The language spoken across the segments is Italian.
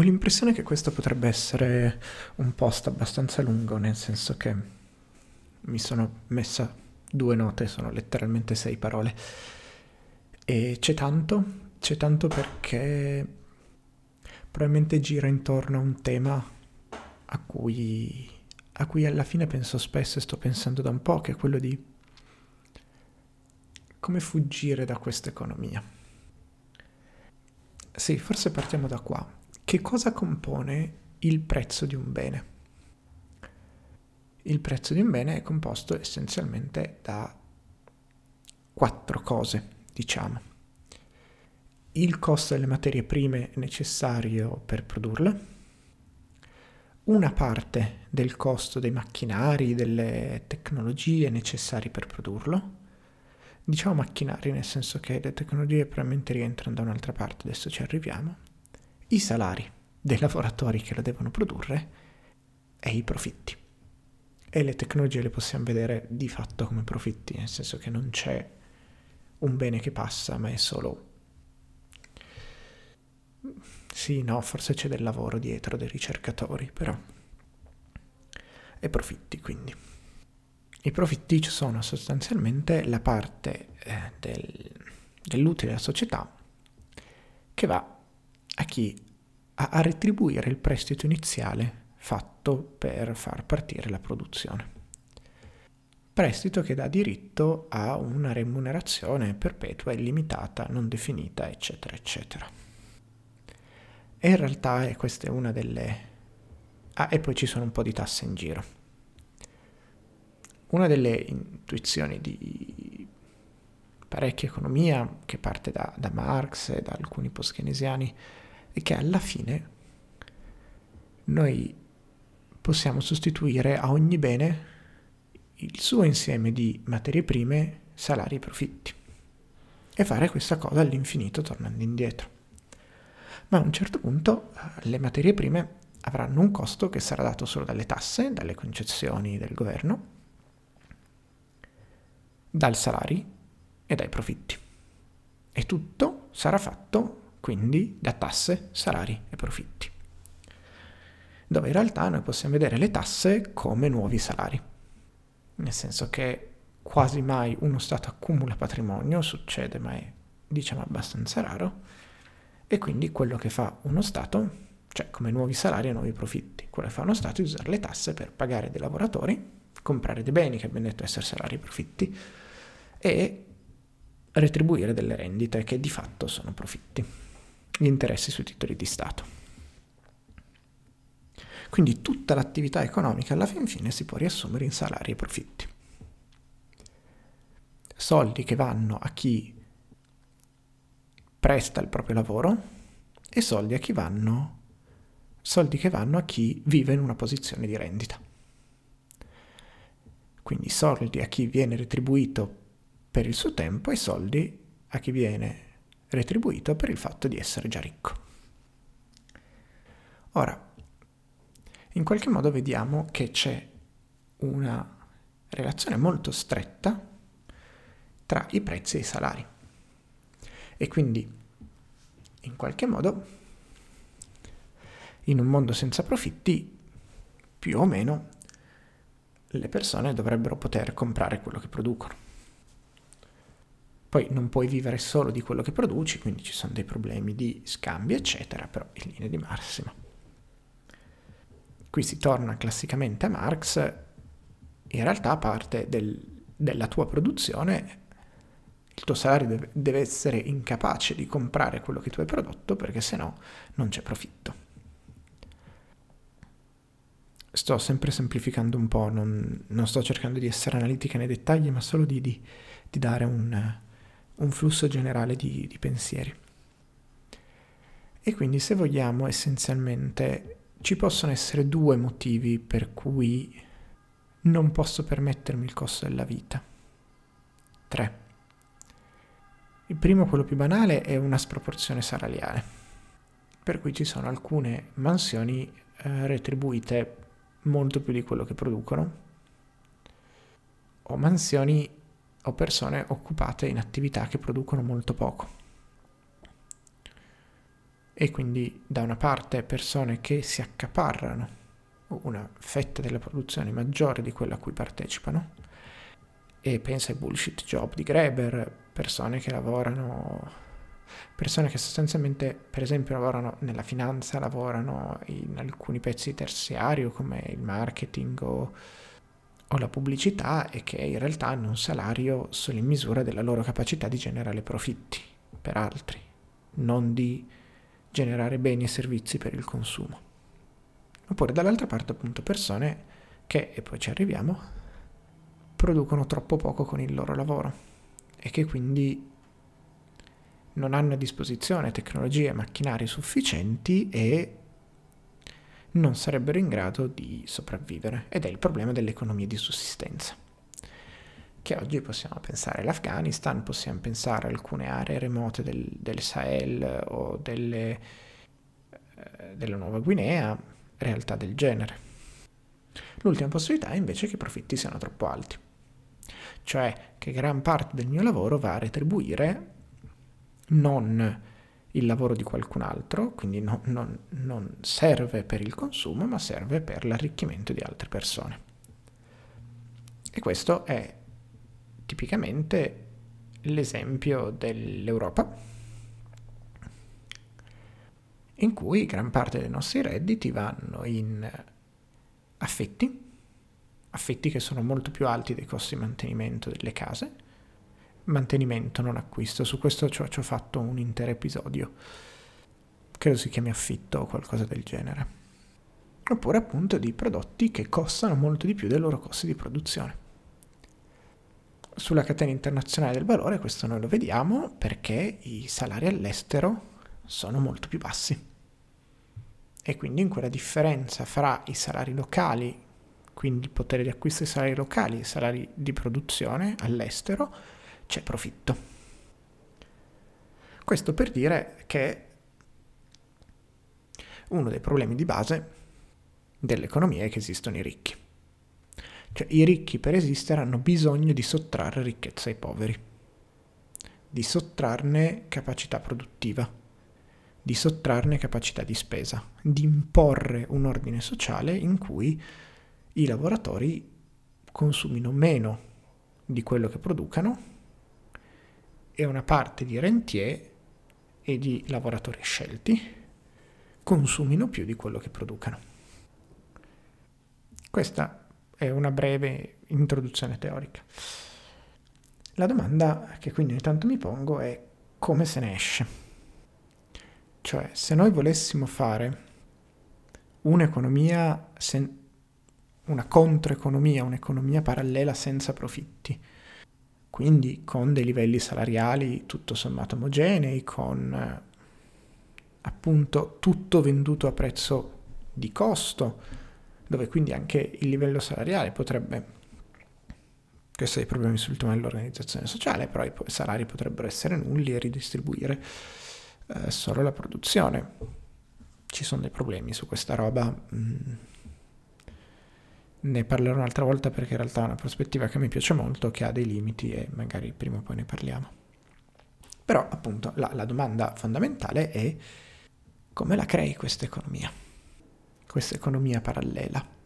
Ho l'impressione che questo potrebbe essere un post abbastanza lungo, nel senso che mi sono messa due note, sono letteralmente sei parole. E c'è tanto, c'è tanto perché probabilmente gira intorno a un tema a cui, a cui alla fine penso spesso e sto pensando da un po', che è quello di come fuggire da questa economia. Sì, forse partiamo da qua che cosa compone il prezzo di un bene? Il prezzo di un bene è composto essenzialmente da quattro cose, diciamo. Il costo delle materie prime necessario per produrle, una parte del costo dei macchinari, delle tecnologie necessarie per produrlo. Diciamo macchinari nel senso che le tecnologie probabilmente rientrano da un'altra parte, adesso ci arriviamo i salari dei lavoratori che lo devono produrre e i profitti. E le tecnologie le possiamo vedere di fatto come profitti, nel senso che non c'è un bene che passa, ma è solo... Sì, no, forse c'è del lavoro dietro, dei ricercatori, però... E profitti, quindi. I profitti sono sostanzialmente la parte eh, del, dell'utile della società che va a chi a, retribuire il prestito iniziale fatto per far partire la produzione. Prestito che dà diritto a una remunerazione perpetua, illimitata, non definita, eccetera, eccetera. E in realtà è questa è una delle... Ah, e poi ci sono un po' di tasse in giro. Una delle intuizioni di parecchia economia, che parte da, da Marx e da alcuni post-keynesiani, è che alla fine noi possiamo sostituire a ogni bene il suo insieme di materie prime, salari e profitti e fare questa cosa all'infinito tornando indietro. Ma a un certo punto eh, le materie prime avranno un costo che sarà dato solo dalle tasse, dalle concessioni del governo, dai salari e dai profitti. E tutto sarà fatto quindi da tasse, salari e profitti. Dove in realtà noi possiamo vedere le tasse come nuovi salari, nel senso che quasi mai uno Stato accumula patrimonio, succede ma è diciamo abbastanza raro, e quindi quello che fa uno Stato, cioè come nuovi salari e nuovi profitti, quello che fa uno Stato è usare le tasse per pagare dei lavoratori, comprare dei beni che abbiamo detto essere salari e profitti, e retribuire delle rendite che di fatto sono profitti gli interessi sui titoli di Stato. Quindi tutta l'attività economica alla fin fine si può riassumere in salari e profitti. Soldi che vanno a chi presta il proprio lavoro e soldi, a chi vanno, soldi che vanno a chi vive in una posizione di rendita. Quindi soldi a chi viene retribuito per il suo tempo e soldi a chi viene retribuito per il fatto di essere già ricco. Ora, in qualche modo vediamo che c'è una relazione molto stretta tra i prezzi e i salari. E quindi, in qualche modo, in un mondo senza profitti, più o meno, le persone dovrebbero poter comprare quello che producono. Poi non puoi vivere solo di quello che produci, quindi ci sono dei problemi di scambio, eccetera, però in linea di massima. Qui si torna classicamente a Marx, in realtà parte del, della tua produzione, il tuo salario deve, deve essere incapace di comprare quello che tu hai prodotto perché sennò non c'è profitto. Sto sempre semplificando un po', non, non sto cercando di essere analitica nei dettagli, ma solo di, di, di dare un, un flusso generale di, di pensieri. E quindi se vogliamo essenzialmente ci possono essere due motivi per cui non posso permettermi il costo della vita. Tre. Il primo, quello più banale, è una sproporzione salariale, per cui ci sono alcune mansioni eh, retribuite molto più di quello che producono, o mansioni o persone occupate in attività che producono molto poco. e quindi da una parte persone che si accaparrano una fetta della produzione maggiore di quella a cui partecipano e pensa ai bullshit job di Greber, persone che lavorano persone che sostanzialmente per esempio lavorano nella finanza, lavorano in alcuni pezzi terziario come il marketing o, o, la pubblicità e che in realtà hanno un salario solo in misura della loro capacità di generare profitti per altri, non di generare beni e servizi per il consumo. Oppure dall'altra parte appunto persone che, e poi ci arriviamo, producono troppo poco con il loro lavoro e che quindi non hanno a disposizione tecnologie e macchinari sufficienti e non sarebbero in grado di sopravvivere. Ed è il problema dell'economia di sussistenza. Che oggi possiamo pensare all'Afghanistan, possiamo pensare a alcune aree remote del, del Sahel o delle, eh, della Nuova Guinea, realtà del genere. L'ultima possibilità è invece che i profitti siano troppo alti, cioè che gran parte del mio lavoro va a retribuire non il lavoro di qualcun altro, quindi no, non, non serve per il consumo, ma serve per l'arricchimento di altre persone. E questo è tipicamente l'esempio dell'Europa, in cui gran parte dei nostri redditi vanno in affetti, affitti che sono molto più alti dei costi di mantenimento delle case, mantenimento, non acquisto. Su questo ci ho, ci ho fatto un intero episodio. Credo si chiami affitto o qualcosa del genere. Oppure appunto di prodotti che costano molto di più dei loro costi di produzione. Sulla catena internazionale del valore questo noi lo vediamo perché i salari all'estero sono molto più bassi. E quindi in quella differenza fra i salari locali, quindi il potere di acquisto dei salari locali e i salari di produzione all'estero, c'è profitto. Questo per dire che uno dei problemi di base dell'economia è che esistono i ricchi. Cioè i ricchi per esistere hanno bisogno di sottrarre ricchezza ai poveri, di sottrarne capacità produttiva, di sottrarne capacità di spesa, di imporre un ordine sociale in cui i lavoratori consumino meno di quello che producano e una parte di rentier e di lavoratori scelti consumino più di quello che producano. Questa è una breve introduzione teorica. La domanda che quindi ogni tanto mi pongo è come se ne esce. Cioè, se noi volessimo fare un'economia, sen- una controeconomia, un'economia parallela senza profitti, quindi con dei livelli salariali tutto sommato omogenei, con eh, appunto tutto venduto a prezzo di costo, dove quindi anche il livello salariale potrebbe, questo è il problema sull'ultima dell'organizzazione sociale, però i salari potrebbero essere nulli e ridistribuire eh, solo la produzione. Ci sono dei problemi su questa roba. Mm ne parlerò un'altra volta perché in realtà è una prospettiva che mi piace molto, che ha dei limiti e magari prima o poi ne parliamo. Però appunto la, la domanda fondamentale è come la crei questa economia, questa economia parallela?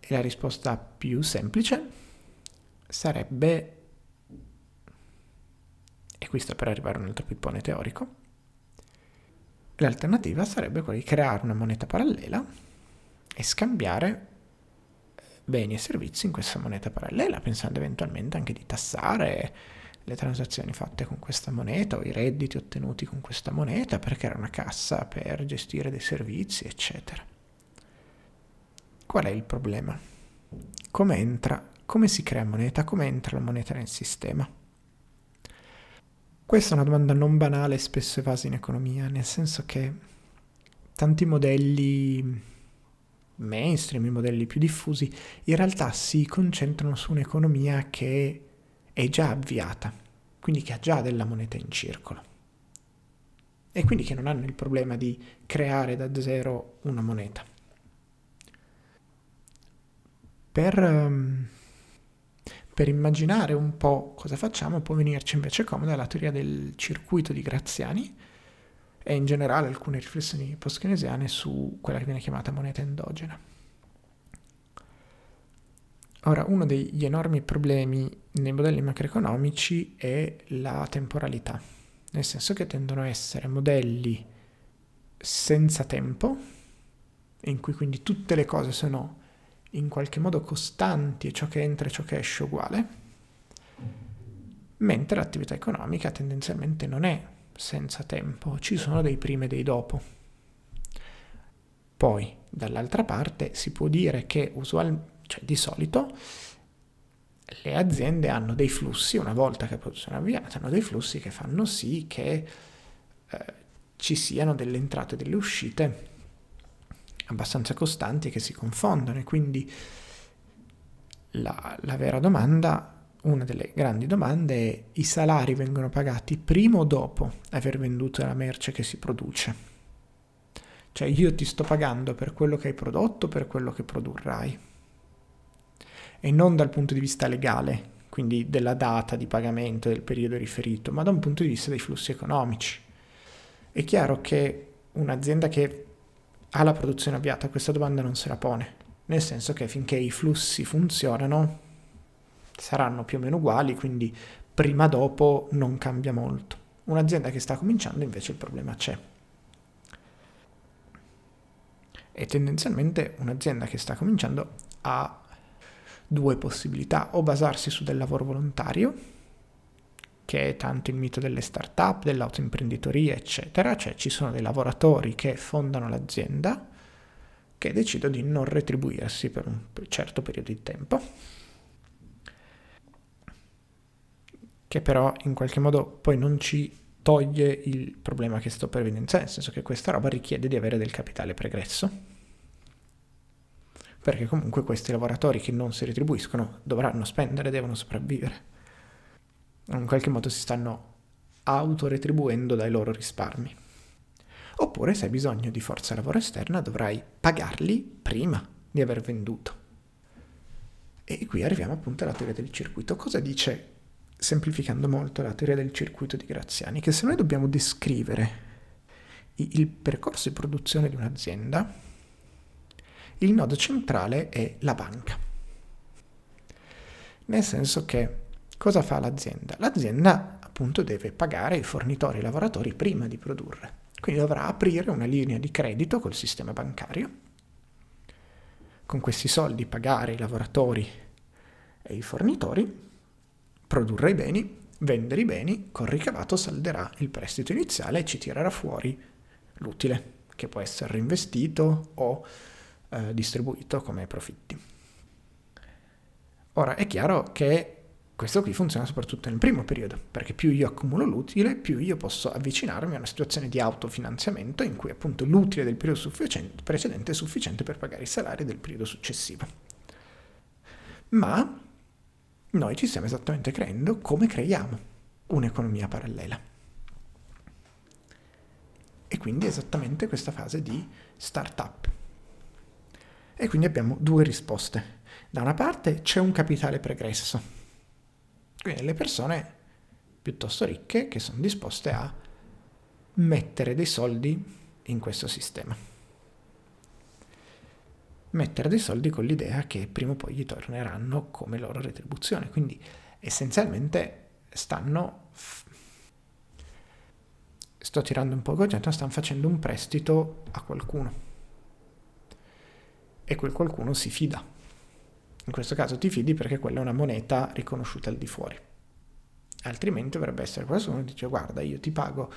E la risposta più semplice sarebbe, e qui sta per arrivare un altro pippone teorico, l'alternativa sarebbe quella di creare una moneta parallela e scambiare beni e servizi in questa moneta parallela, pensando eventualmente anche di tassare le transazioni fatte con questa moneta o i redditi ottenuti con questa moneta per creare una cassa per gestire dei servizi, eccetera. Qual è il problema? Come entra, come si crea moneta, come entra la moneta nel sistema? Questa è una domanda non banale spesso evasa in economia, nel senso che tanti modelli mainstream, i modelli più diffusi, in realtà si concentrano su un'economia che è già avviata, quindi che ha già della moneta in circolo. E quindi che non hanno il problema di creare da zero una moneta. Per, um, per immaginare un po' cosa facciamo può venirci invece comoda la teoria del circuito di Graziani e in generale alcune riflessioni post-keynesiane su quella che viene chiamata moneta endogena. Ora, uno degli enormi problemi nei modelli macroeconomici è la temporalità, nel senso che tendono a essere modelli senza tempo, in cui quindi tutte le cose sono in qualche modo costanti e ciò che entra e ciò che esce uguale, mentre l'attività economica tendenzialmente non è senza tempo, ci sono dei prima e dei dopo. Poi, dall'altra parte, si può dire che usual, cioè, di solito le aziende hanno dei flussi, una volta che è avviata, hanno dei flussi che fanno sì che eh, ci siano delle entrate e delle uscite abbastanza costanti che si confondono e quindi la, la vera domanda, una delle grandi domande è i salari vengono pagati prima o dopo aver venduto la merce che si produce? Cioè io ti sto pagando per quello che hai prodotto, per quello che produrrai. E non dal punto di vista legale, quindi della data di pagamento, del periodo riferito, ma da un punto di vista dei flussi economici. È chiaro che un'azienda che ha la produzione avviata questa domanda non se la pone, nel senso che finché i flussi funzionano saranno più o meno uguali, quindi prima dopo non cambia molto. Un'azienda che sta cominciando invece il problema c'è. E tendenzialmente un'azienda che sta cominciando ha due possibilità, o basarsi su del lavoro volontario, che è tanto il mito delle start-up, dell'autoimprenditoria, eccetera, cioè ci sono dei lavoratori che fondano l'azienda che decidono di non retribuirsi per un certo periodo di tempo, che però in qualche modo poi non ci toglie il problema che sto per evidenziare, nel senso che questa roba richiede di avere del capitale pregresso, perché comunque questi lavoratori che non si retribuiscono dovranno spendere, devono sopravvivere in qualche modo si stanno autoretribuendo dai loro risparmi. Oppure se hai bisogno di forza lavoro esterna dovrai pagarli prima di aver venduto. E qui arriviamo appunto alla teoria del circuito. Cosa dice, semplificando molto, la teoria del circuito di Graziani? Che se noi dobbiamo descrivere il percorso di produzione di un'azienda, il nodo centrale è la banca. Nel senso che Cosa fa l'azienda? L'azienda appunto deve pagare i fornitori e i lavoratori prima di produrre, quindi dovrà aprire una linea di credito col sistema bancario, con questi soldi pagare i lavoratori e i fornitori, produrre i beni, vendere i beni, col ricavato salderà il prestito iniziale e ci tirerà fuori l'utile, che può essere reinvestito o eh, distribuito come profitti. Ora è chiaro che questo qui funziona soprattutto nel primo periodo, perché più io accumulo l'utile, più io posso avvicinarmi a una situazione di autofinanziamento in cui appunto l'utile del periodo precedente è sufficiente per pagare i salari del periodo successivo. Ma noi ci stiamo esattamente creando come creiamo un'economia parallela. E quindi esattamente questa fase di startup. E quindi abbiamo due risposte. Da una parte c'è un capitale pregresso, quindi le persone piuttosto ricche che sono disposte a mettere dei soldi in questo sistema. Mettere dei soldi con l'idea che prima o poi gli torneranno come loro retribuzione. Quindi essenzialmente stanno... Sto tirando un po' il concetto, stanno facendo un prestito a qualcuno. E quel qualcuno si fida in questo caso ti fidi perché quella è una moneta riconosciuta al di fuori. Altrimenti dovrebbe essere qualcuno che dice guarda io ti pago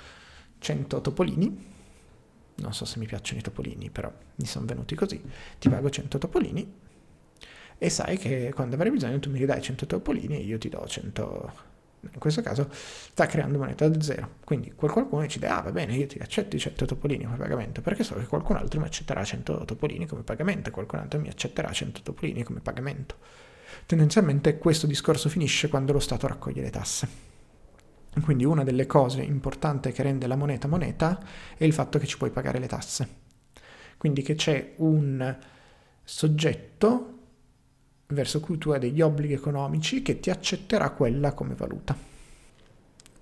100 topolini, non so se mi piacciono i topolini, però mi sono venuti così, ti pago 100 topolini e sai che quando avrai bisogno tu mi ridai 100 topolini e io ti do 100 in questo caso sta creando moneta da zero. Quindi qualcuno decide, ah va bene, io ti accetto i 100 topolini come pagamento, perché so che qualcun altro mi accetterà 100 topolini come pagamento qualcun altro mi accetterà 100 topolini come pagamento. Tendenzialmente questo discorso finisce quando lo Stato raccoglie le tasse. Quindi una delle cose importanti che rende la moneta moneta è il fatto che ci puoi pagare le tasse. Quindi che c'è un soggetto verso cui tu hai degli obblighi economici che ti accetterà quella come valuta.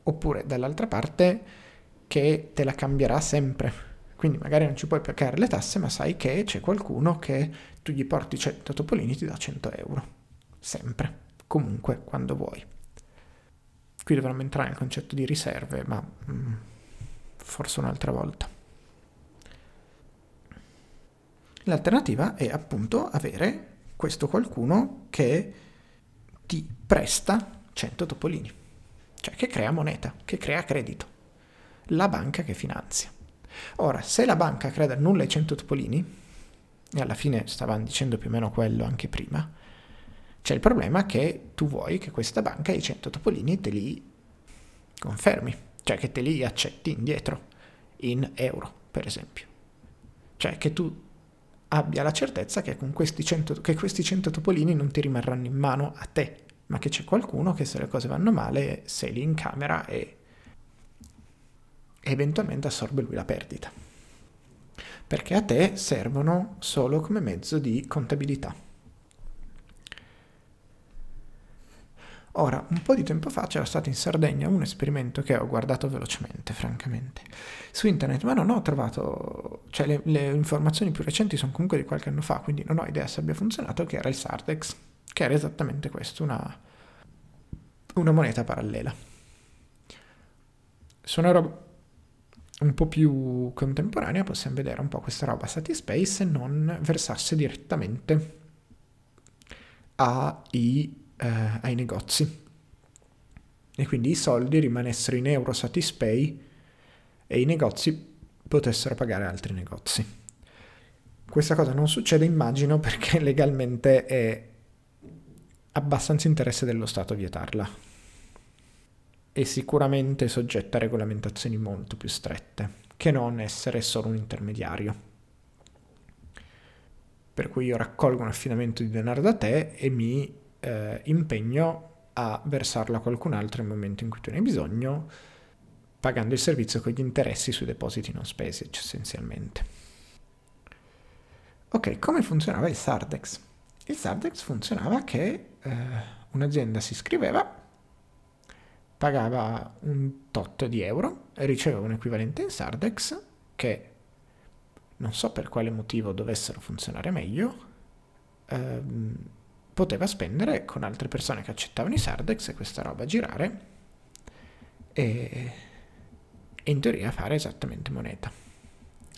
Oppure dall'altra parte che te la cambierà sempre. Quindi magari non ci puoi pagare le tasse, ma sai che c'è qualcuno che tu gli porti 100 topolini e ti dà 100 euro. Sempre, comunque, quando vuoi. Qui dovremmo entrare nel concetto di riserve, ma mm, forse un'altra volta. L'alternativa è appunto avere questo qualcuno che ti presta 100 topolini, cioè che crea moneta, che crea credito. La banca che finanzia. Ora, se la banca crede a nulla ai 100 topolini, e alla fine stavano dicendo più o meno quello anche prima, c'è il problema che tu vuoi che questa banca i 100 topolini te li confermi, cioè che te li accetti indietro, in euro, per esempio. Cioè che tu abbia la certezza che, questi 100, che questi 100 topolini non ti rimarranno in mano a te, ma che c'è qualcuno che se le cose vanno male sei lì in camera e, e eventualmente assorbe lui la perdita. Perché a te servono solo come mezzo di contabilità. Ora, un po' di tempo fa c'era stato in Sardegna un esperimento che ho guardato velocemente, francamente, su internet, ma non ho trovato, cioè le, le, informazioni più recenti sono comunque di qualche anno fa, quindi non ho idea se abbia funzionato, che era il Sardex, che era esattamente questo, una, una moneta parallela. Su una roba un po' più contemporanea possiamo vedere un po' questa roba Satispace non versasse direttamente ai eh, ai negozi e quindi i soldi rimanessero in euro Satispay e i negozi potessero pagare altri negozi. Questa cosa non succede, immagino, perché legalmente è abbastanza interesse dello Stato vietarla e sicuramente soggetta a regolamentazioni molto più strette che non essere solo un intermediario. Per cui io raccolgo un affidamento di denaro da te e mi eh, impegno a versarlo a qualcun altro nel momento in cui tu ne hai bisogno, pagando il servizio con gli interessi sui depositi non spesi, essenzialmente. Ok, come funzionava il Sardex? Il Sardex funzionava che eh, un'azienda si iscriveva, pagava un tot di euro riceveva un equivalente in Sardex che non so per quale motivo dovessero funzionare meglio, ehm, poteva spendere con altre persone che accettavano i Sardex e questa roba girare e, e in teoria fare esattamente moneta.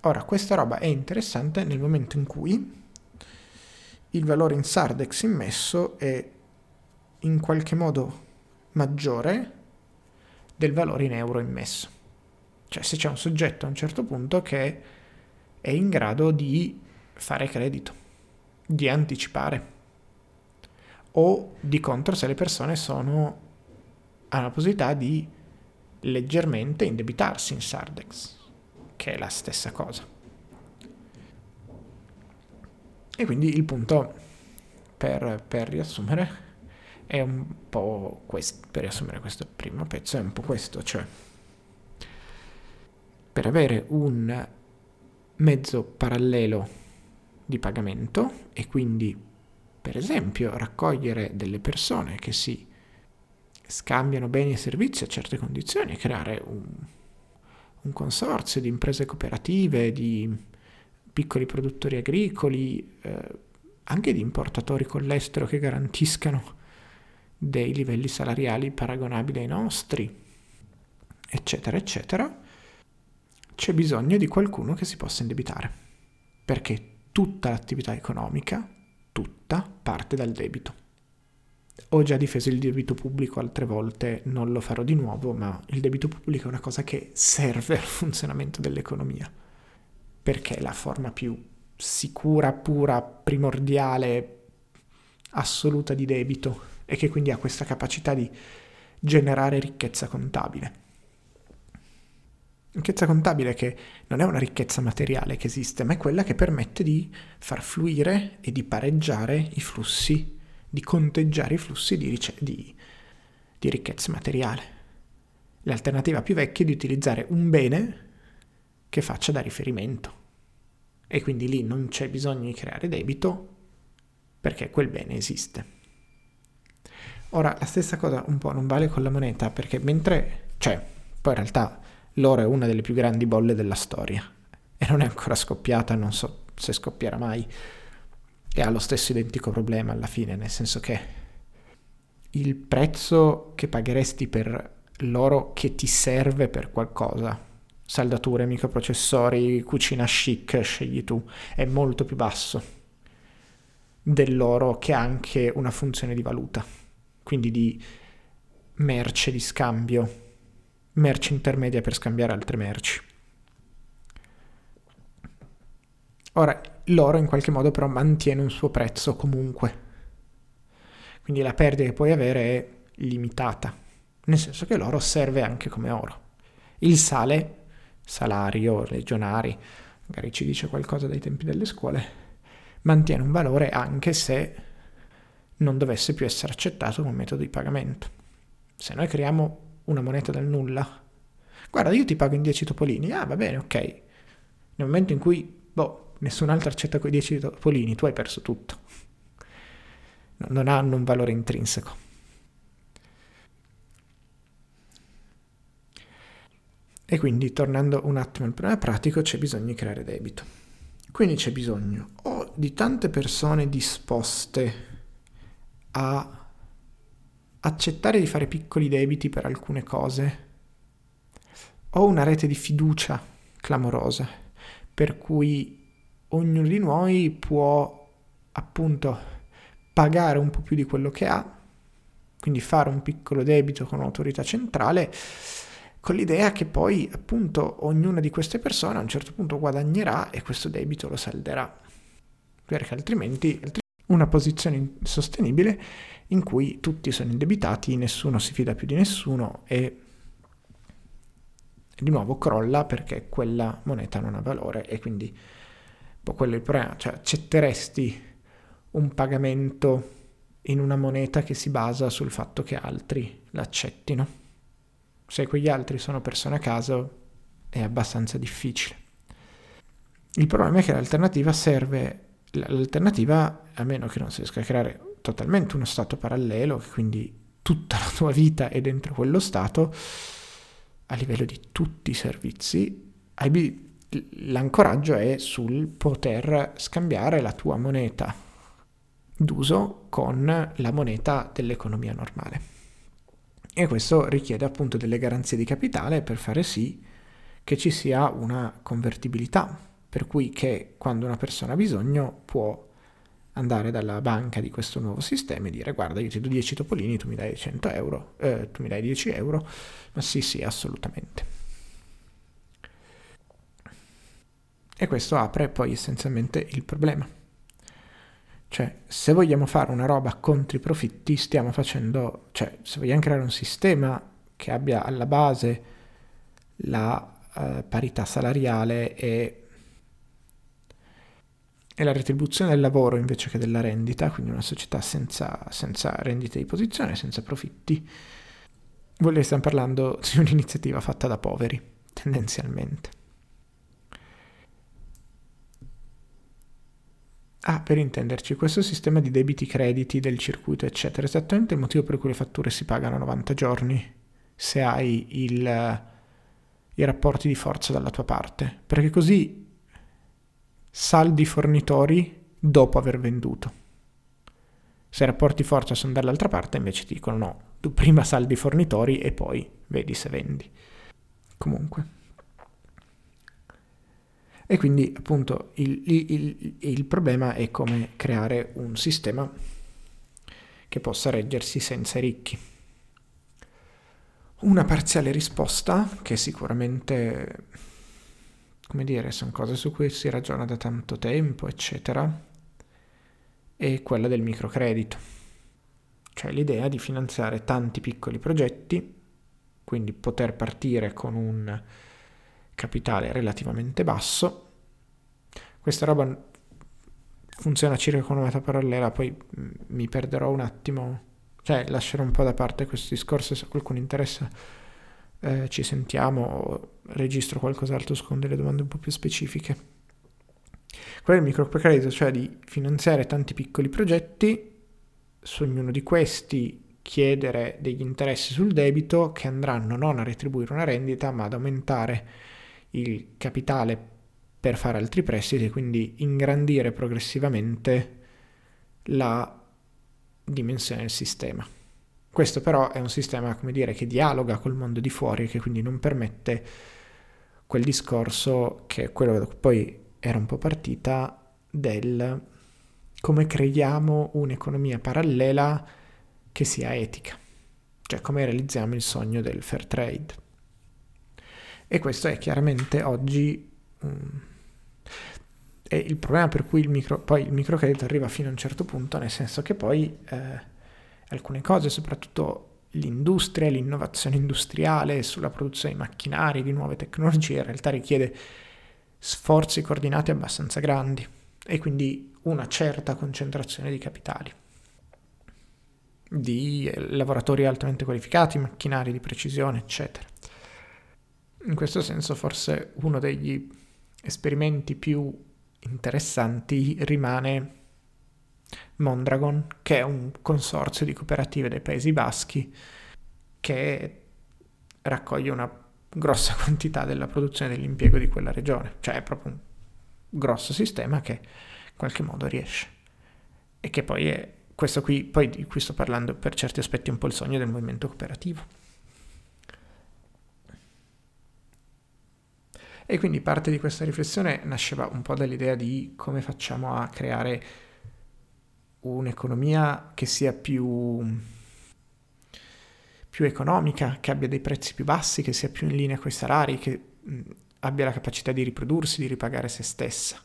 Ora, questa roba è interessante nel momento in cui il valore in Sardex immesso è in qualche modo maggiore del valore in euro immesso. Cioè se c'è un soggetto a un certo punto che è in grado di fare credito, di anticipare o di contro se le persone sono hanno la possibilità di leggermente indebitarsi in Sardex, che è la stessa cosa. E quindi il punto per, per riassumere è un po' questo, per riassumere questo primo pezzo è un po' questo, cioè per avere un mezzo parallelo di pagamento e quindi per esempio, raccogliere delle persone che si scambiano beni e servizi a certe condizioni creare un, un consorzio di imprese cooperative, di piccoli produttori agricoli, eh, anche di importatori con l'estero che garantiscano dei livelli salariali paragonabili ai nostri, eccetera, eccetera, c'è bisogno di qualcuno che si possa indebitare, perché tutta l'attività economica tutta parte dal debito. Ho già difeso il debito pubblico altre volte, non lo farò di nuovo, ma il debito pubblico è una cosa che serve al funzionamento dell'economia, perché è la forma più sicura, pura, primordiale, assoluta di debito e che quindi ha questa capacità di generare ricchezza contabile. Ricchezza contabile che non è una ricchezza materiale che esiste, ma è quella che permette di far fluire e di pareggiare i flussi, di conteggiare i flussi di, ric- di, di ricchezza materiale. L'alternativa più vecchia è di utilizzare un bene che faccia da riferimento. E quindi lì non c'è bisogno di creare debito, perché quel bene esiste. Ora, la stessa cosa un po' non vale con la moneta, perché mentre, cioè, poi in realtà l'oro è una delle più grandi bolle della storia. E non è ancora scoppiata, non so se scoppierà mai, e ha lo stesso identico problema alla fine, nel senso che il prezzo che pagheresti per l'oro che ti serve per qualcosa, saldature, microprocessori, cucina chic, scegli tu, è molto più basso dell'oro che ha anche una funzione di valuta, quindi di merce di scambio, merce intermedia per scambiare altre merci. Ora, l'oro in qualche modo però mantiene un suo prezzo comunque, quindi la perdita che puoi avere è limitata, nel senso che l'oro serve anche come oro. Il sale, salario, legionari, magari ci dice qualcosa dai tempi delle scuole, mantiene un valore anche se non dovesse più essere accettato come metodo di pagamento. Se noi creiamo una moneta dal nulla, guarda io ti pago in 10 topolini, ah va bene, ok. Nel momento in cui, boh, nessun altro accetta quei 10 topolini, tu hai perso tutto. Non hanno un valore intrinseco. E quindi, tornando un attimo al problema pratico, c'è bisogno di creare debito. Quindi c'è bisogno o di tante persone disposte a accettare di fare piccoli debiti per alcune cose, o una rete di fiducia clamorosa, per cui ognuno di noi può appunto pagare un po' più di quello che ha, quindi fare un piccolo debito con l'autorità centrale con l'idea che poi appunto ognuna di queste persone a un certo punto guadagnerà e questo debito lo salderà, perché altrimenti una posizione insostenibile in cui tutti sono indebitati, nessuno si fida più di nessuno e di nuovo crolla perché quella moneta non ha valore e quindi boh, quello è il problema, cioè accetteresti un pagamento in una moneta che si basa sul fatto che altri l'accettino? se quegli altri sono persone a caso è abbastanza difficile. Il problema è che l'alternativa serve, l'alternativa, a meno che non si riesca a creare totalmente uno stato parallelo, quindi tutta la tua vita è dentro quello stato, a livello di tutti i servizi, l'ancoraggio è sul poter scambiare la tua moneta d'uso con la moneta dell'economia normale. E questo richiede appunto delle garanzie di capitale per fare sì che ci sia una convertibilità, per cui che quando una persona ha bisogno può andare dalla banca di questo nuovo sistema e dire guarda io ti do 10 topolini, tu mi dai 100 euro, eh, tu mi dai 10 euro, ma sì sì assolutamente. E questo apre poi essenzialmente il problema. Cioè, se vogliamo fare una roba contro i profitti, stiamo facendo, cioè, se vogliamo creare un sistema che abbia alla base la uh, parità salariale e, e, la retribuzione del lavoro invece che della rendita, quindi una società senza, senza rendite di posizione, senza profitti, dire che stiamo parlando di un'iniziativa fatta da poveri, tendenzialmente. Ah, per intenderci, questo sistema di debiti crediti del circuito, eccetera, è esattamente il motivo per cui le fatture si pagano a 90 giorni, se hai il, i rapporti di forza dalla tua parte, perché così saldi fornitori dopo aver venduto. Se i rapporti forza sono dall'altra parte, invece ti dicono no, tu prima saldi fornitori e poi vedi se vendi. Comunque. E quindi appunto il, il, il, problema è come creare un sistema che possa reggersi senza i ricchi. Una parziale risposta, che sicuramente, come dire, sono cose su cui si ragiona da tanto tempo, eccetera, è quella del microcredito. Cioè l'idea di finanziare tanti piccoli progetti, quindi poter partire con un capitale relativamente basso. Questa roba funziona circa con una meta parallela, poi mi perderò un attimo, cioè lascerò un po' da parte questo discorso, se a qualcuno interessa eh, ci sentiamo registro qualcos'altro con delle domande un po' più specifiche. Quello del microcredito, cioè di finanziare tanti piccoli progetti, su ognuno di questi chiedere degli interessi sul debito che andranno non a retribuire una rendita, ma ad aumentare il capitale per fare altri prestiti e quindi ingrandire progressivamente la dimensione del sistema. Questo però è un sistema, come dire, che dialoga col mondo di fuori e che quindi non permette quel discorso che è quello cui poi era un po' partita del come creiamo un'economia parallela che sia etica, cioè come realizziamo il sogno del fair trade. E questo è chiaramente oggi um, è il problema per cui il, micro, poi il microcredito arriva fino a un certo punto, nel senso che poi eh, alcune cose, soprattutto l'industria, l'innovazione industriale sulla produzione di macchinari, di nuove tecnologie, in realtà richiede sforzi coordinati abbastanza grandi e quindi una certa concentrazione di capitali, di lavoratori altamente qualificati, macchinari di precisione, eccetera. In questo senso forse uno degli esperimenti più interessanti rimane Mondragon, che è un consorzio di cooperative dei Paesi Baschi che raccoglie una grossa quantità della produzione dell'impiego di quella regione, cioè è proprio un grosso sistema che in qualche modo riesce e che poi è questo qui, poi di cui sto parlando per certi aspetti un po' il sogno del movimento cooperativo. E quindi parte di questa riflessione nasceva un po' dall'idea di come facciamo a creare un'economia che sia più, più economica, che abbia dei prezzi più bassi, che sia più in linea con i salari, che mh, abbia la capacità di riprodursi, di ripagare se stessa.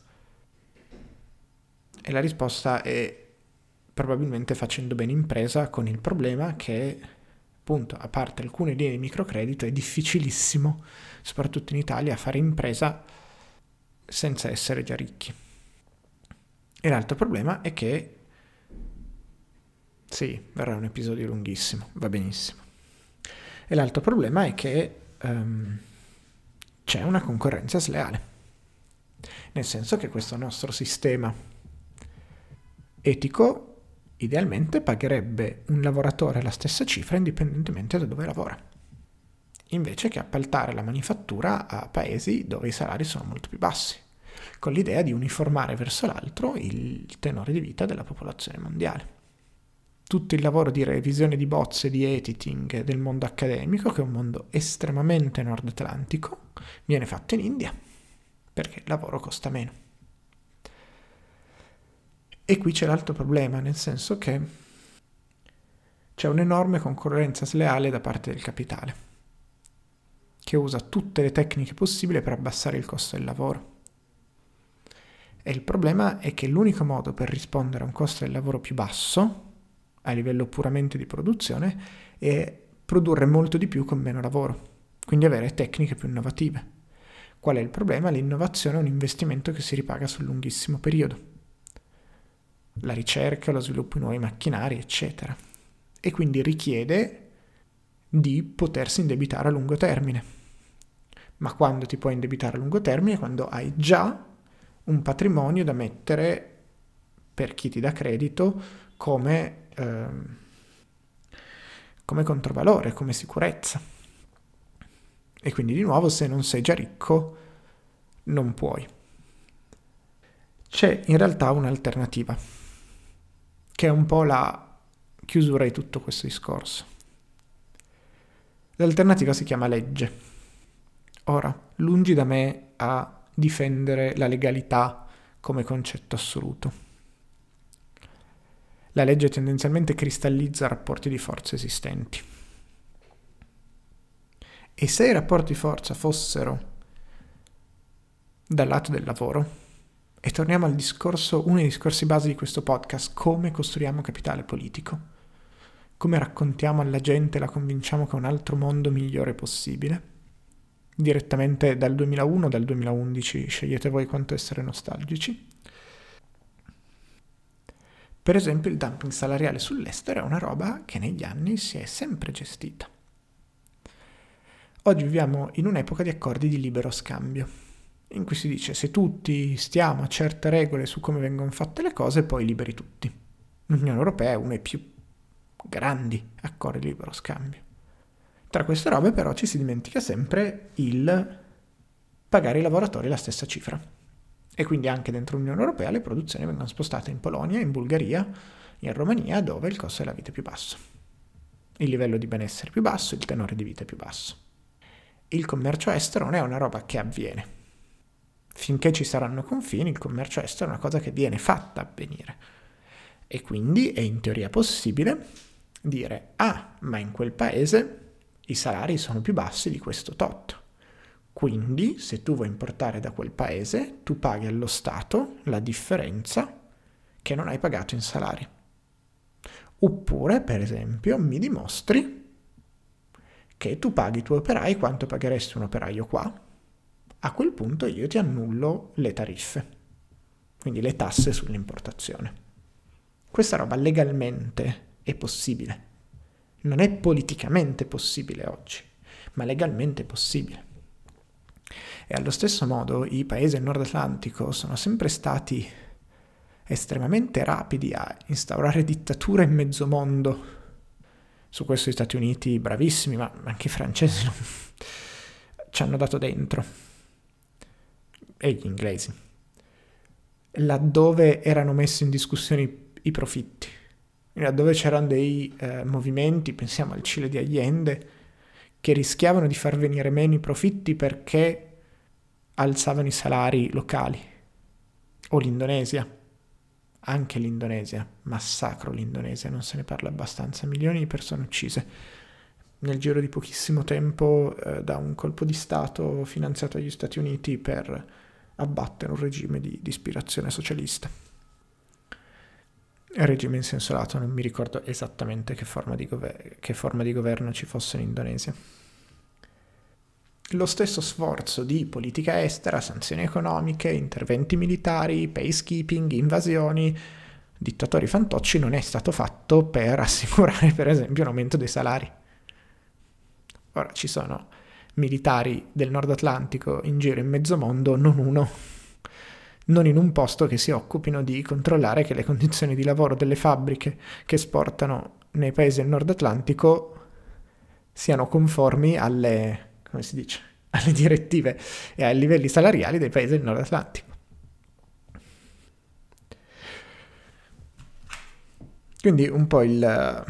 E la risposta è probabilmente facendo bene impresa con il problema che, appunto, a parte alcune linee di microcredito, è difficilissimo, soprattutto in Italia, fare impresa senza essere già ricchi. E l'altro problema è che sì, verrà un episodio lunghissimo, va benissimo. E l'altro problema è che um, c'è una concorrenza sleale, nel senso che questo nostro sistema etico idealmente pagherebbe un lavoratore la stessa cifra indipendentemente da dove lavora, invece che appaltare la manifattura a paesi dove i salari sono molto più bassi, con l'idea di uniformare verso l'altro il tenore di vita della popolazione mondiale tutto il lavoro di revisione di bozze, di editing del mondo accademico, che è un mondo estremamente nord-atlantico, viene fatto in India, perché il lavoro costa meno. E qui c'è l'altro problema, nel senso che c'è un'enorme concorrenza sleale da parte del capitale, che usa tutte le tecniche possibili per abbassare il costo del lavoro. E il problema è che l'unico modo per rispondere a un costo del lavoro più basso a livello puramente di produzione e produrre molto di più con meno lavoro, quindi avere tecniche più innovative. Qual è il problema? L'innovazione è un investimento che si ripaga sul lunghissimo periodo. La ricerca, lo sviluppo di nuovi macchinari, eccetera. E quindi richiede di potersi indebitare a lungo termine. Ma quando ti puoi indebitare a lungo termine? Quando hai già un patrimonio da mettere per chi ti dà credito come Ehm, come controvalore, come sicurezza. E quindi di nuovo se non sei già ricco non puoi. C'è in realtà un'alternativa, che è un po' la chiusura di tutto questo discorso. L'alternativa si chiama legge. Ora, lungi da me a difendere la legalità come concetto assoluto la legge tendenzialmente cristallizza rapporti di forza esistenti. E se i rapporti di forza fossero dal lato del lavoro, e torniamo al discorso, uno dei discorsi base di questo podcast, come costruiamo capitale politico, come raccontiamo alla gente e la convinciamo che un altro mondo migliore è possibile, direttamente dal 2001 o dal 2011, scegliete voi quanto essere nostalgici, per esempio il dumping salariale sull'estero è una roba che negli anni si è sempre gestita. Oggi viviamo in un'epoca di accordi di libero scambio, in cui si dice se tutti stiamo a certe regole su come vengono fatte le cose, poi liberi tutti. L'Unione Europea è uno dei più grandi accordi di libero scambio. Tra queste robe però ci si dimentica sempre il pagare ai lavoratori la stessa cifra. E quindi anche dentro l'Unione Europea le produzioni vengono spostate in Polonia, in Bulgaria, in Romania, dove il costo della vita è più basso. Il livello di benessere è più basso, il tenore di vita è più basso. Il commercio estero non è una roba che avviene. Finché ci saranno confini, il commercio estero è una cosa che viene fatta avvenire. E quindi è in teoria possibile dire, ah, ma in quel paese i salari sono più bassi di questo tot. Quindi, se tu vuoi importare da quel paese, tu paghi allo Stato la differenza che non hai pagato in salari. Oppure, per esempio, mi dimostri che tu paghi i tuoi operai quanto pagheresti un operaio qua. A quel punto io ti annullo le tariffe, quindi le tasse sull'importazione. Questa roba legalmente è possibile. Non è politicamente possibile oggi, ma legalmente è possibile. E allo stesso modo i paesi del Nord Atlantico sono sempre stati estremamente rapidi a instaurare dittature in mezzo mondo. Su questo gli Stati Uniti bravissimi, ma anche i francesi ci hanno dato dentro. E gli inglesi. Laddove erano messi in discussione i profitti. Laddove c'erano dei eh, movimenti, pensiamo al Cile di Allende, che rischiavano di far venire meno i profitti perché alzavano i salari locali. O l'Indonesia, anche l'Indonesia, massacro l'Indonesia, non se ne parla abbastanza, milioni di persone uccise nel giro di pochissimo tempo eh, da un colpo di Stato finanziato dagli Stati Uniti per abbattere un regime di, di ispirazione socialista. Regime in senso lato non mi ricordo esattamente che forma gover- che forma di governo ci fosse in Indonesia. Lo stesso sforzo di politica estera, sanzioni economiche, interventi militari, peacekeeping, invasioni, dittatori fantocci non è stato fatto per assicurare per esempio un aumento dei salari. Ora ci sono militari del Nord Atlantico in giro in mezzo mondo, non uno non in un posto che si occupino di controllare che le condizioni di lavoro delle fabbriche che esportano nei paesi del Nord Atlantico siano conformi alle, dice, alle direttive e ai livelli salariali dei paesi del Nord Atlantico. Quindi un po' il...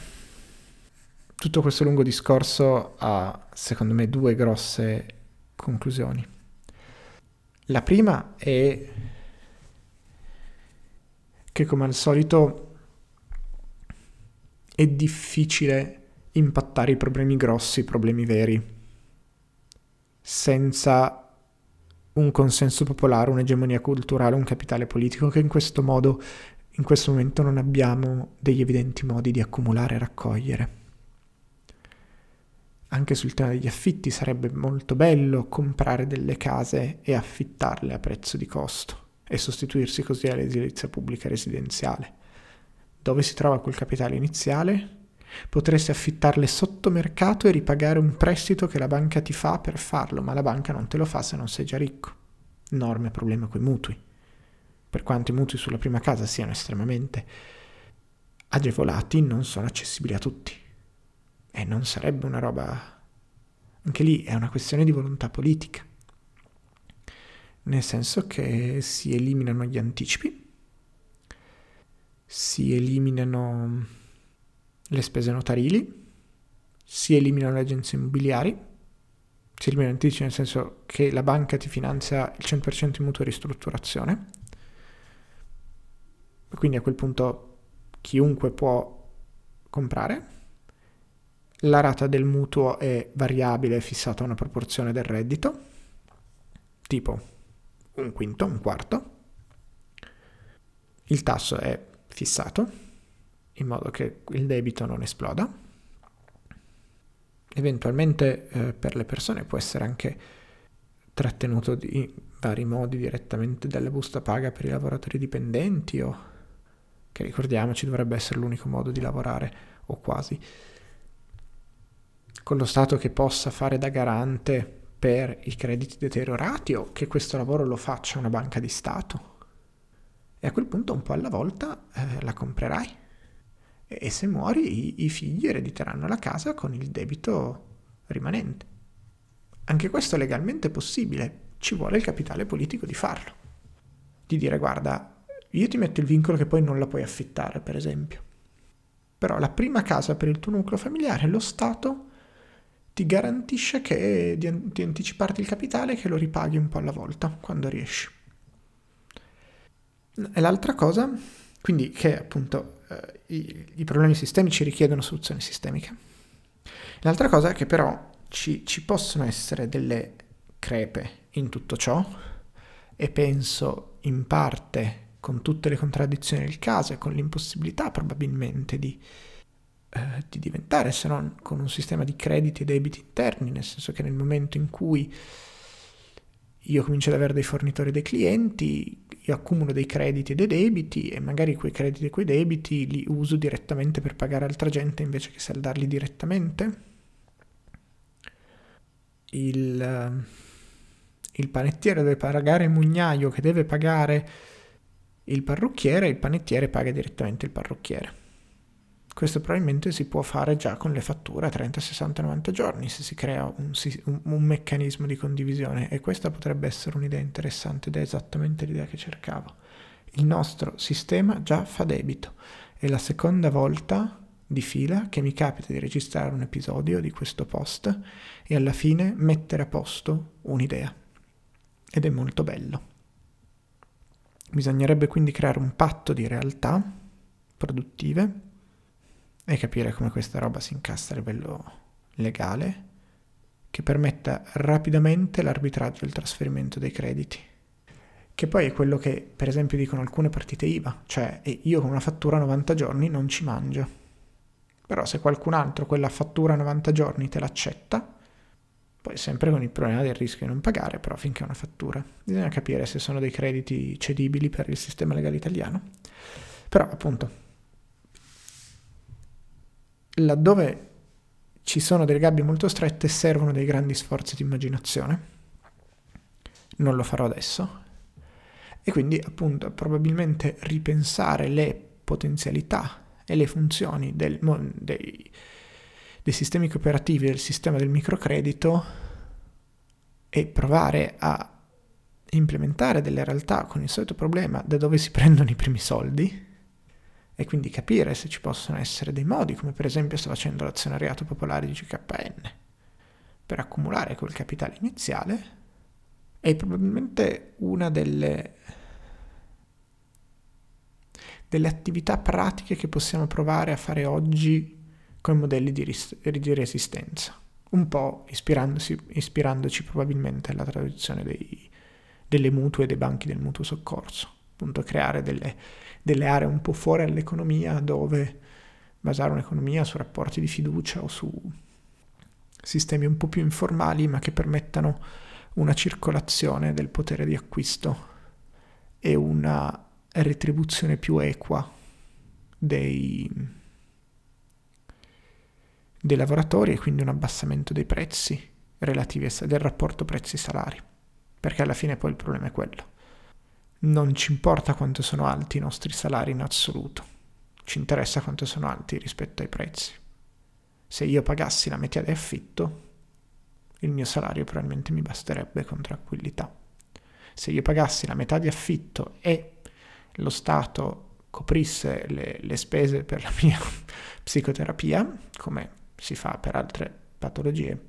Tutto questo lungo discorso ha, secondo me, due grosse conclusioni. La prima è che come al solito è difficile impattare i problemi grossi, i problemi veri, senza un consenso popolare, un'egemonia culturale, un capitale politico che in questo modo, in questo momento non abbiamo degli evidenti modi di accumulare e raccogliere. Anche sul tema degli affitti sarebbe molto bello comprare delle case e affittarle a prezzo di costo e sostituirsi così all'edilizia pubblica residenziale. Dove si trova quel capitale iniziale? Potresti affittarle sotto mercato e ripagare un prestito che la banca ti fa per farlo, ma la banca non te lo fa se non sei già ricco. Enorme problema con i mutui. Per quanto i mutui sulla prima casa siano estremamente agevolati, non sono accessibili a tutti. E non sarebbe una roba... Anche lì è una questione di volontà politica nel senso che si eliminano gli anticipi, si eliminano le spese notarili, si eliminano le agenzie immobiliari, si eliminano gli anticipi nel senso che la banca ti finanzia il 100% in mutuo e ristrutturazione, quindi a quel punto chiunque può comprare, la rata del mutuo è variabile, fissata a una proporzione del reddito, tipo un quinto, un quarto. Il tasso è fissato in modo che il debito non esploda. Eventualmente eh, per le persone può essere anche trattenuto in vari modi direttamente dalla busta paga per i lavoratori dipendenti o che ricordiamoci dovrebbe essere l'unico modo di lavorare o quasi con lo Stato che possa fare da garante per i crediti deteriorati o che questo lavoro lo faccia una banca di Stato. E a quel punto un po' alla volta eh, la comprerai. E, e se muori i, i figli erediteranno la casa con il debito rimanente. Anche questo è legalmente possibile, ci vuole il capitale politico di farlo. Di dire guarda, io ti metto il vincolo che poi non la puoi affittare, per esempio. Però la prima casa per il tuo nucleo familiare, lo Stato ti garantisce che, di, di anticiparti il capitale e che lo ripaghi un po' alla volta, quando riesci. E l'altra cosa, quindi che appunto eh, i, i, problemi sistemici richiedono soluzioni sistemiche. L'altra cosa è che però ci, ci possono essere delle crepe in tutto ciò e penso in parte con tutte le contraddizioni del caso e con l'impossibilità probabilmente di, eh, di diventare se non con un sistema di crediti e debiti interni, nel senso che nel momento in cui io comincio ad avere dei fornitori e dei clienti, io accumulo dei crediti e dei debiti e magari quei crediti e quei debiti li uso direttamente per pagare altra gente invece che saldarli direttamente. Il, il panettiere deve pagare il mugnaio che deve pagare il parrucchiere, il panettiere paga direttamente il parrucchiere. Questo probabilmente si può fare già con le fatture a 30, 60, 90 giorni se si crea un, un, meccanismo di condivisione e questa potrebbe essere un'idea interessante ed è esattamente l'idea che cercavo. Il nostro sistema già fa debito. È la seconda volta di fila che mi capita di registrare un episodio di questo post e alla fine mettere a posto un'idea. Ed è molto bello. Bisognerebbe quindi creare un patto di realtà produttive e capire come questa roba si incastra a livello legale che permetta rapidamente l'arbitraggio e il trasferimento dei crediti. Che poi è quello che, per esempio, dicono alcune partite IVA, cioè io con una fattura a 90 giorni non ci mangio. Però se qualcun altro quella fattura a 90 giorni te l'accetta, poi sempre con il problema del rischio di non pagare, però finché è una fattura. Bisogna capire se sono dei crediti cedibili per il sistema legale italiano. Però appunto laddove ci sono delle gabbie molto strette servono dei grandi sforzi di immaginazione. Non lo farò adesso. E quindi appunto probabilmente ripensare le potenzialità e le funzioni del, dei, dei sistemi cooperativi del sistema del microcredito e provare a implementare delle realtà con il solito problema da dove si prendono i primi soldi e quindi capire se ci possono essere dei modi, come per esempio sta facendo l'azionariato popolare di GKN, per accumulare quel capitale iniziale, è probabilmente una delle, delle attività pratiche che possiamo provare a fare oggi con modelli di, ris- di resistenza, un po' ispirandoci probabilmente alla tradizione dei, delle mutue dei banchi del mutuo soccorso, appunto creare delle delle aree un po' fuori all'economia dove basare un'economia su rapporti di fiducia o su sistemi un po' più informali ma che permettano una circolazione del potere di acquisto e una retribuzione più equa dei, dei lavoratori e quindi un abbassamento dei prezzi relativi a, del rapporto prezzi-salari, perché alla fine poi il problema è quello non ci importa quanto sono alti i nostri salari in assoluto, ci interessa quanto sono alti rispetto ai prezzi. Se io pagassi la metà di affitto, il mio salario probabilmente mi basterebbe con tranquillità. Se io pagassi la metà di affitto e lo Stato coprisse le, le spese per la mia psicoterapia, come si fa per altre patologie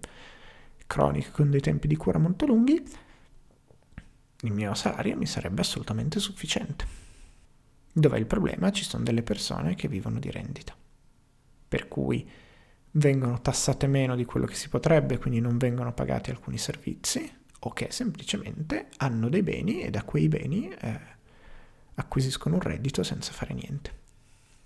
croniche con dei tempi di cura molto lunghi, il mio salario mi sarebbe assolutamente sufficiente. Dov'è il problema? Ci sono delle persone che vivono di rendita, per cui vengono tassate meno di quello che si potrebbe, quindi non vengono pagati alcuni servizi, o che semplicemente hanno dei beni e da quei beni eh, acquisiscono un reddito senza fare niente.